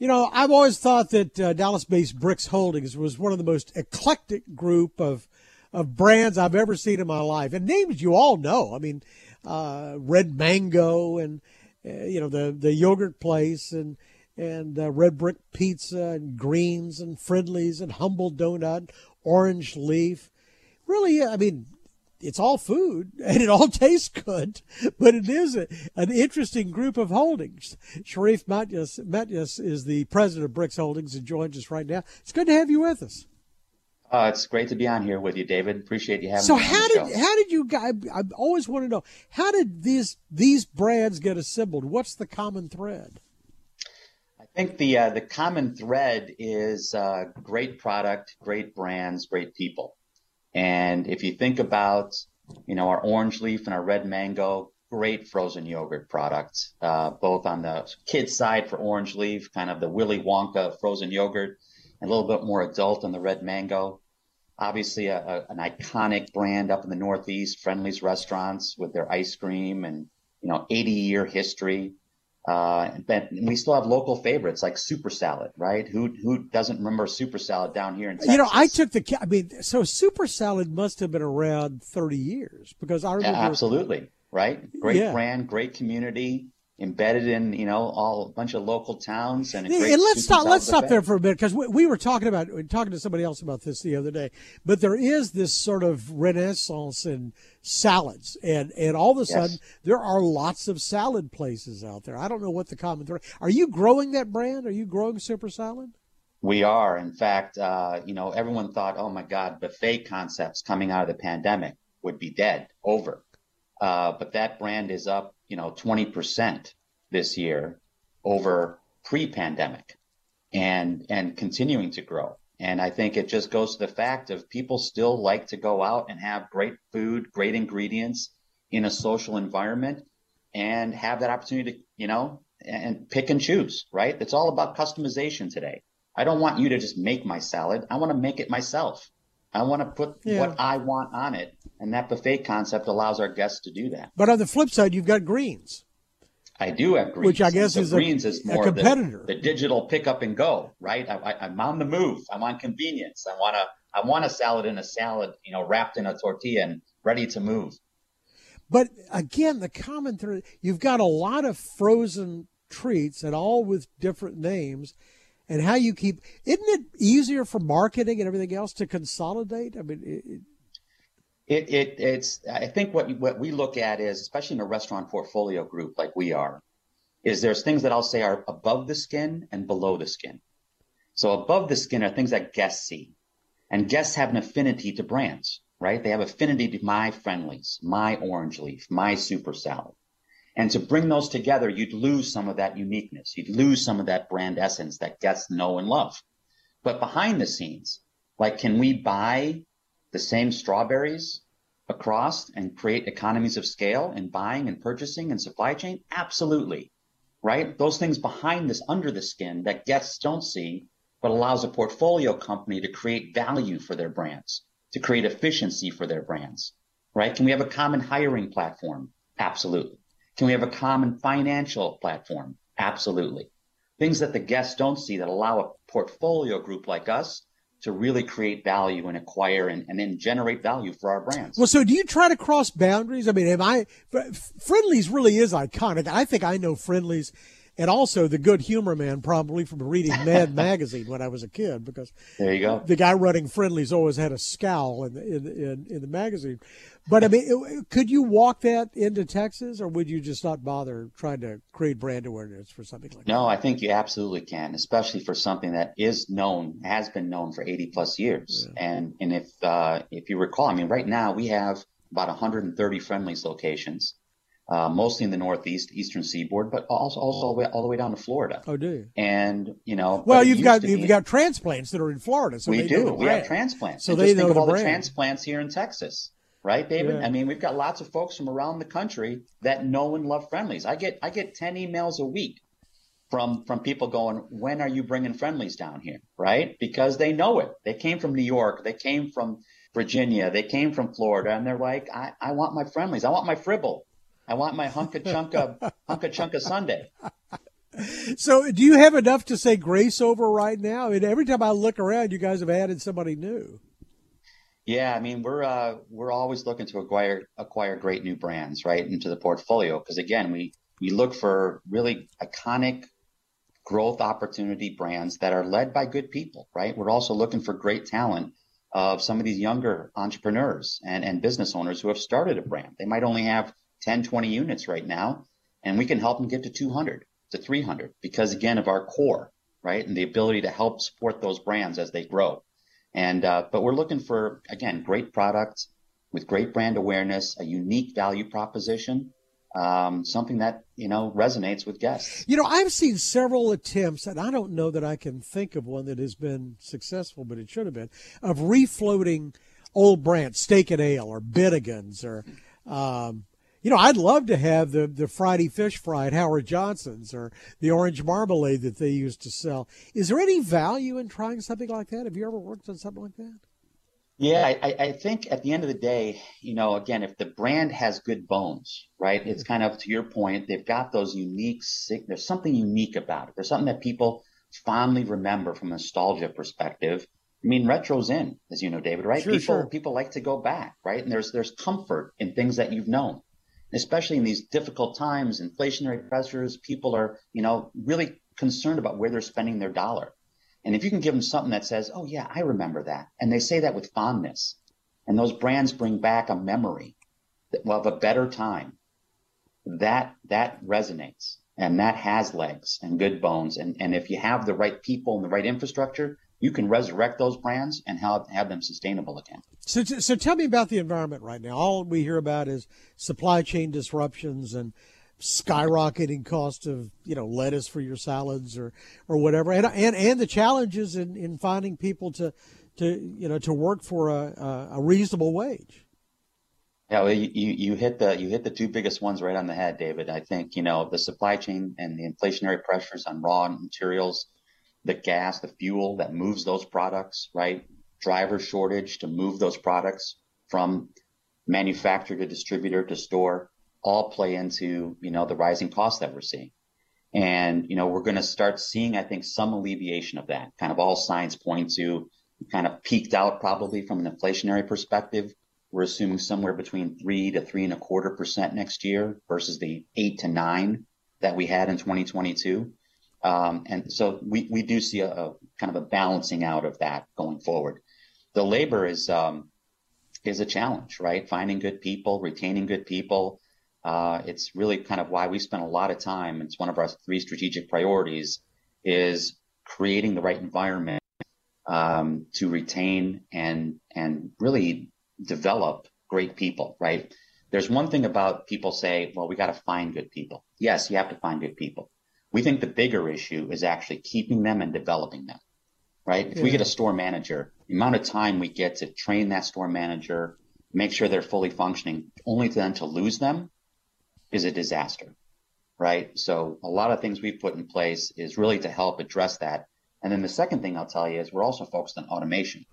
You know, I've always thought that uh, Dallas-based Brix Holdings was one of the most eclectic group of of brands I've ever seen in my life, and names you all know. I mean, uh, Red Mango and uh, you know the the yogurt place and and uh, Red Brick Pizza and Greens and Friendly's and Humble Donut, Orange Leaf. Really, I mean, it's all food and it all tastes good, but it is a, an interesting group of holdings. Sherif Mityas, Mityas is the president of Brix Holdings and joins us right now. It's good to have you with us. Uh, it's great to be on here with you, David. Appreciate you having so me. So how did how did you guys? I always want to know how did these these brands get assembled? What's the common thread? I think the uh, the common thread is uh, great product, great brands, great people. And if you think about, you know, our orange leaf and our red mango, great frozen yogurt products, uh, both on the kid side for orange leaf, kind of the Willy Wonka frozen yogurt, and a little bit more adult on the red mango. Obviously, a, a, an iconic brand up in the Northeast, Friendly's Restaurants with their ice cream and, you know, 80 year history. Uh, but we still have local favorites like Super Salad, right? Who who doesn't remember Super Salad down here in Texas? You know, I took the. I mean, so Super Salad must have been around thirty years because I remember. Yeah, absolutely, right? Great yeah. brand, great community embedded in you know all a bunch of local towns and, and let's stop let's stop there for a minute because we, we, were talking about talking to somebody else about this the other day but there is this sort of renaissance in salads and and all of a sudden yes. there are lots of salad places out there. I don't know what the common thread are you growing that brand? Are you growing super salad? We are. In fact uh, you know everyone thought oh my god buffet concepts coming out of the pandemic would be dead over. Uh, but that brand is up you know, 20% this year over pre-pandemic and and continuing to grow. And I think it just goes to the fact of people still like to go out and have great food, great ingredients in a social environment and have that opportunity to, you know, and pick and choose, right? It's all about customization today. I don't want you to just make my salad. I want to make it myself. I want to put yeah. what I want on it, and that buffet concept allows our guests to do that. But on the flip side, you've got greens. I do have greens, which I guess so is greens a, is more a competitor. The, the, digital pick up and go, right? I, am on the move. I'm on convenience. I want to. I want a salad in a salad, you know, wrapped in a tortilla and ready to move. But again, the common thread: you've got a lot of frozen treats, and all with different names and how you keep isn't it easier for marketing and everything else to consolidate? I mean it, it, it it's i think what what we look at is especially in a restaurant portfolio group like we are is there's things that i'll say are above the skin and below the skin. So above the skin are things that guests see and guests have an affinity to brands right? They have affinity to my Friendly's my orange leaf my super salad and to bring those together, you'd lose some of that uniqueness. You'd lose some of that brand essence that guests know and love. But behind the scenes, like, can we buy the same strawberries across and create economies of scale in buying and purchasing and supply chain? Absolutely. Right? Those things behind this, under the skin that guests don't see, but allows a portfolio company to create value for their brands, to create efficiency for their brands. Right? Can we have a common hiring platform? Absolutely. Can we have a common financial platform? Absolutely. Things that the guests don't see that allow a portfolio group like us to really create value and acquire and, and then generate value for our brands. Well, so do you try to cross boundaries? I mean, am I Friendly's really is iconic. I think I know Friendly's and also the good humor man probably from reading Mad magazine when I was a kid because there you go. The guy running Friendly's always had a scowl in the, in, in, in the magazine. But I mean, could you walk that into Texas, or would you just not bother trying to create brand awareness for something like no, that? No, I think you absolutely can, especially for something that is known, has been known for 80 plus years. Yeah. And and if uh, if you recall, I mean, right now we have about 130 Friendly's locations uh, mostly in the Northeast, Eastern Seaboard, but also also all the way, all the way down to Florida. Oh, do you? And you know, well, you've got you've be, got transplants that are in Florida. So we do. We have transplants. So and they know think the of all brand. the transplants here in Texas, right, David? Yeah. I mean, we've got lots of folks from around the country that know and love Friendly's. I get I get ten emails a week from from people going, when are you bringing Friendly's down here, right? Because they know it. They came from New York. They came from Virginia. They came from Florida, and they're like, I, I want my Friendly's. I want my Fribble. I want my hunka chunka hunka chunka sundae. so, do you have enough to say grace over right now? I mean, every time I look around, you guys have added somebody new. Yeah, I mean, we're uh, we're always looking to acquire acquire great new brands right into the portfolio because again, we we look for really iconic growth opportunity brands that are led by good people, right? We're also looking for great talent of some of these younger entrepreneurs and, and business owners who have started a brand. They might only have 10, 20 units right now, and we can help them get to 200 to 300 because again of our core, right? And the ability to help support those brands as they grow. And, uh, but we're looking for, again, great products with great brand awareness, a unique value proposition, um, something that you know resonates with guests. You know, I've seen several attempts, and I don't know that I can think of one that has been successful, but it should have been of refloating old brands, Steak and Ale or Bennigan's, or um, you know, I'd love to have the the Friday fish fry at Howard Johnson's or the orange marmalade that they used to sell. Is there any value in trying something like that? Have you ever worked on something like that? Yeah, I, I think at the end of the day, you know, again, if the brand has good bones, right, it's kind of to your point, they've got those unique, there's something unique about it. There's something that people fondly remember from a nostalgia perspective. I mean, retro's in, as you know, David, right? Sure, people sure. people like to go back, right? And there's there's comfort in things that you've known, especially in these difficult times, inflationary pressures. People are, you know, really concerned about where they're spending their dollar. And if you can give them something that says, oh, yeah, I remember that, and they say that with fondness, and those brands bring back a memory of a better time, that, that resonates and that has legs and good bones. And, and if you have the right people and the right infrastructure, you can resurrect those brands and have, have them sustainable again. So, so tell me about the environment right now. All we hear about is supply chain disruptions and skyrocketing cost of you know lettuce for your salads or or whatever and and, and the challenges in, in finding people to to you know to work for a, a reasonable wage yeah well, you, you hit the you hit the two biggest ones right on the head david i think you know the supply chain and the inflationary pressures on raw materials the gas the fuel that moves those products right driver shortage to move those products from manufacturer to distributor to store all play into, you know, the rising costs that we're seeing. And, you know, we're going to start seeing, I think, some alleviation of that. Kind of all signs point to kind of peaked out probably from an inflationary perspective. We're assuming somewhere between three to three and a quarter percent next year versus the eight to nine that we had in 2022. Um, and so we, we do see a, a, kind of a balancing out of that going forward. The labor is, um, is a challenge, right? Finding good people, retaining good people, uh, it's really kind of why we spend a lot of time. It's one of our three strategic priorities is creating the right environment um, to retain and and really develop great people. Right? There's one thing about people say, well, we got to find good people. Yes, you have to find good people. We think the bigger issue is actually keeping them and developing them. Right? If yeah. we get a store manager, the amount of time we get to train that store manager, make sure they're fully functioning, only then to lose them is a disaster, right? So a lot of things we've put in place is really to help address that. And then the second thing I'll tell you is we're also focused on automation.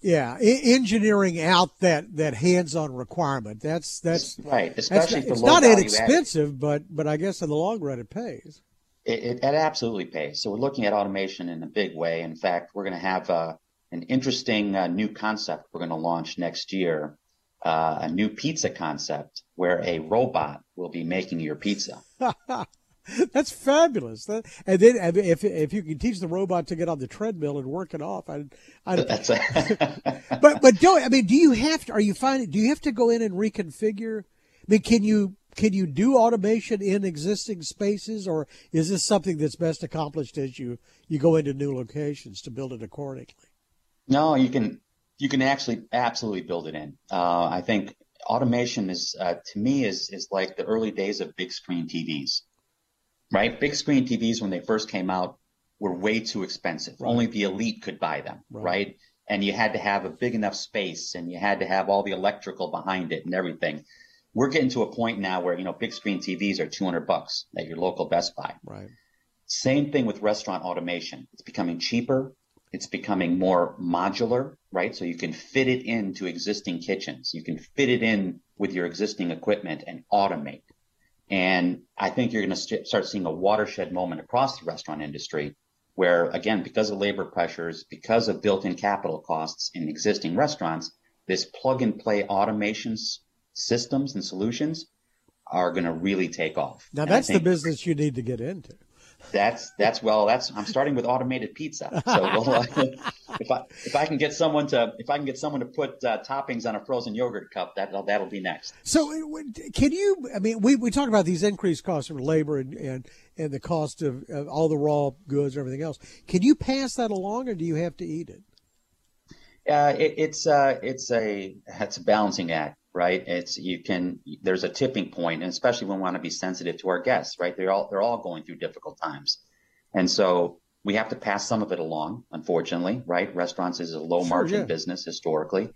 Yeah, engineering out that, that hands-on requirement. That's that's right, especially that's, it's not inexpensive, added. but but I guess in the long run it pays. It, it, it, absolutely pays. So we're looking at automation in a big way. In fact, we're going to have uh, an interesting uh, new concept we're going to launch next year uh, a new pizza concept where a robot will be making your pizza. That's fabulous. That, and then if if you can teach the robot to get on the treadmill and work it off, I, I that's a but but do I mean do you have to? Are you finding? Do you have to go in and reconfigure? I mean, can you can you do automation in existing spaces, or is this something that's best accomplished as you you go into new locations to build it accordingly? No, you can you can actually absolutely build it in. Uh, I think automation is, uh, to me, is is like the early days of big screen TVs, right? Big screen TVs when they first came out were way too expensive. Right. Only the elite could buy them, right. right? And you had to have a big enough space, and you had to have all the electrical behind it and everything. We're getting to a point now where you know big screen TVs are 200 bucks at your local Best Buy. Right. Same thing with restaurant automation. It's becoming cheaper. It's becoming more modular, right? So you can fit it into existing kitchens. You can fit it in with your existing equipment and automate. And I think you're going to st- start seeing a watershed moment across the restaurant industry where, again, because of labor pressures, because of built in capital costs in existing restaurants, this plug and play automation systems and solutions are going to really take off. Now, that's the business you need to get into. That's that's well. That's I'm starting with automated pizza. So we'll, uh, if I if I can get someone to if I can get someone to put uh, toppings on a frozen yogurt cup, that that'll be next. So can you? I mean, we we talk about these increased costs of labor and and and the cost of, of all the raw goods and everything else. Can you pass that along, or do you have to eat it? Uh, it, it's uh, it's a it's a balancing act, right? It's you can there's a tipping point, and especially when we want to be sensitive to our guests, right? They're all they're all going through difficult times, and so we have to pass some of it along. Unfortunately, right? Restaurants is a low sure, margin yeah. business historically,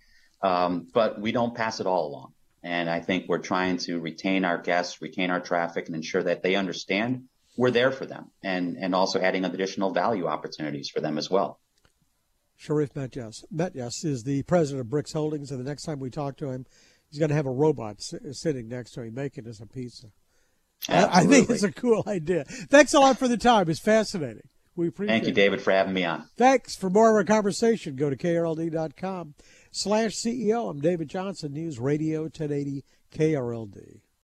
um, but we don't pass it all along. And I think we're trying to retain our guests, retain our traffic, and ensure that they understand we're there for them, and and also adding additional value opportunities for them as well. Sherif Mityas. Mityas is the president of Brix Holdings, and the next time we talk to him, he's going to have a robot sitting next to him making us a pizza. I think it's a cool idea. Thanks a lot for the time. It's fascinating. We appreciate Thank you, David, for having me on. Thanks. For more of our conversation, go to krld.com slash CEO. I'm David Johnson, News Radio 1080 KRLD.